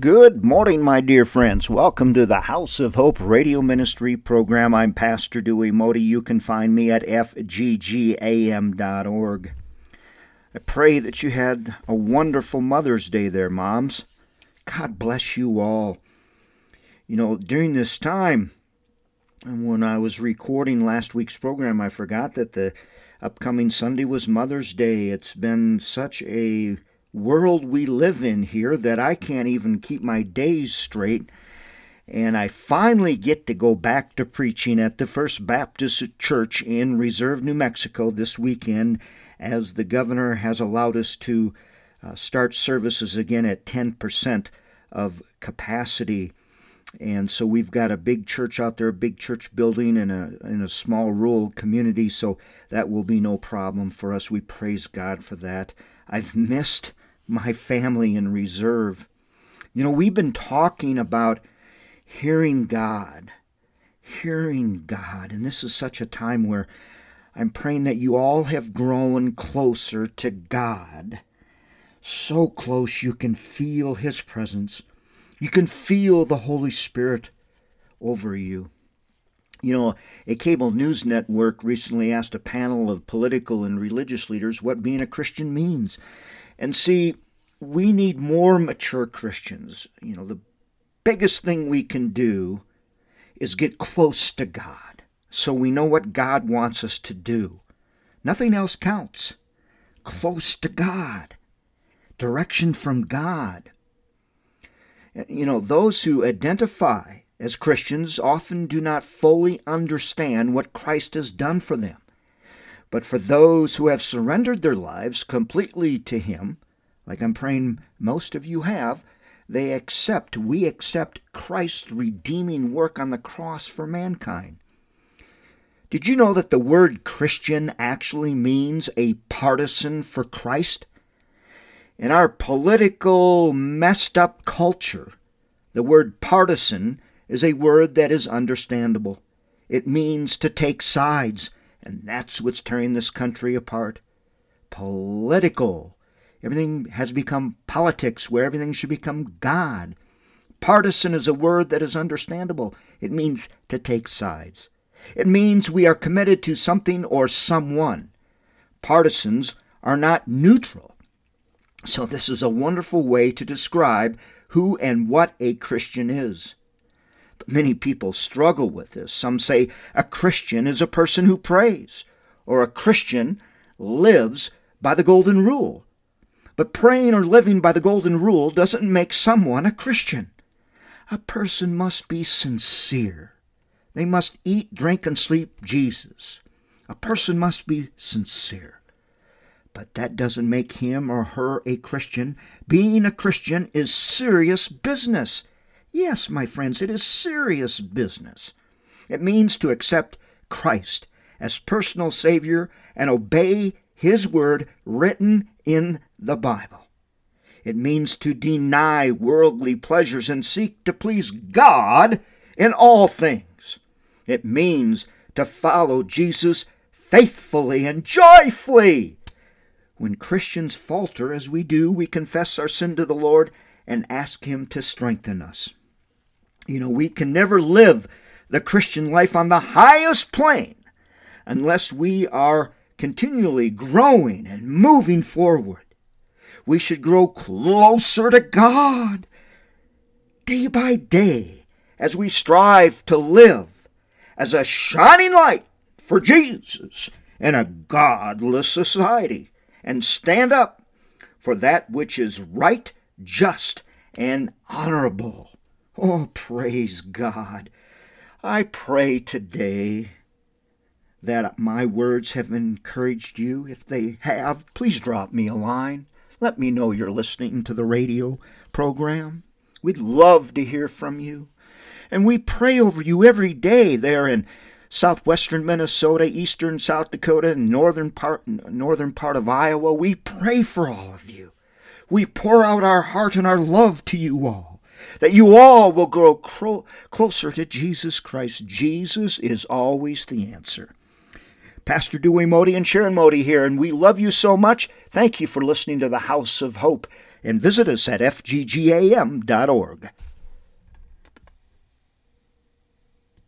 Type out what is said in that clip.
Good morning, my dear friends. Welcome to the House of Hope Radio Ministry program. I'm Pastor Dewey Modi. You can find me at fggam.org. I pray that you had a wonderful Mother's Day there, moms. God bless you all. You know, during this time, when I was recording last week's program, I forgot that the upcoming Sunday was Mother's Day. It's been such a world we live in here that I can't even keep my days straight. And I finally get to go back to preaching at the First Baptist Church in Reserve, New Mexico this weekend, as the governor has allowed us to uh, start services again at 10% of capacity. And so we've got a big church out there, a big church building in a in a small rural community, so that will be no problem for us. We praise God for that. I've missed my family in reserve. You know, we've been talking about hearing God, hearing God, and this is such a time where I'm praying that you all have grown closer to God. So close you can feel His presence. You can feel the Holy Spirit over you. You know, a cable news network recently asked a panel of political and religious leaders what being a Christian means. And see, we need more mature Christians. You know, the biggest thing we can do is get close to God so we know what God wants us to do. Nothing else counts. Close to God, direction from God. You know, those who identify as Christians often do not fully understand what Christ has done for them. But for those who have surrendered their lives completely to Him, like I'm praying most of you have, they accept, we accept Christ's redeeming work on the cross for mankind. Did you know that the word Christian actually means a partisan for Christ? In our political, messed up culture, the word partisan is a word that is understandable. It means to take sides, and that's what's tearing this country apart. Political Everything has become politics where everything should become God. Partisan is a word that is understandable. It means to take sides. It means we are committed to something or someone. Partisans are not neutral. So, this is a wonderful way to describe who and what a Christian is. But many people struggle with this. Some say a Christian is a person who prays, or a Christian lives by the golden rule. But praying or living by the golden rule doesn't make someone a Christian. A person must be sincere. They must eat, drink, and sleep Jesus. A person must be sincere. But that doesn't make him or her a Christian. Being a Christian is serious business. Yes, my friends, it is serious business. It means to accept Christ as personal Savior and obey His word written in the Bible. It means to deny worldly pleasures and seek to please God in all things. It means to follow Jesus faithfully and joyfully. When Christians falter as we do, we confess our sin to the Lord and ask Him to strengthen us. You know, we can never live the Christian life on the highest plane unless we are continually growing and moving forward we should grow closer to God day by day as we strive to live as a shining light for Jesus in a godless society and stand up for that which is right, just, and honorable. Oh, praise God. I pray today that my words have encouraged you. If they have, please drop me a line. Let me know you're listening to the radio program. We'd love to hear from you. And we pray over you every day there in southwestern Minnesota, eastern South Dakota, and northern part, northern part of Iowa. We pray for all of you. We pour out our heart and our love to you all, that you all will grow closer to Jesus Christ. Jesus is always the answer. Pastor Dewey Modi and Sharon Modi here, and we love you so much. Thank you for listening to the House of Hope. and visit us at fggam.org.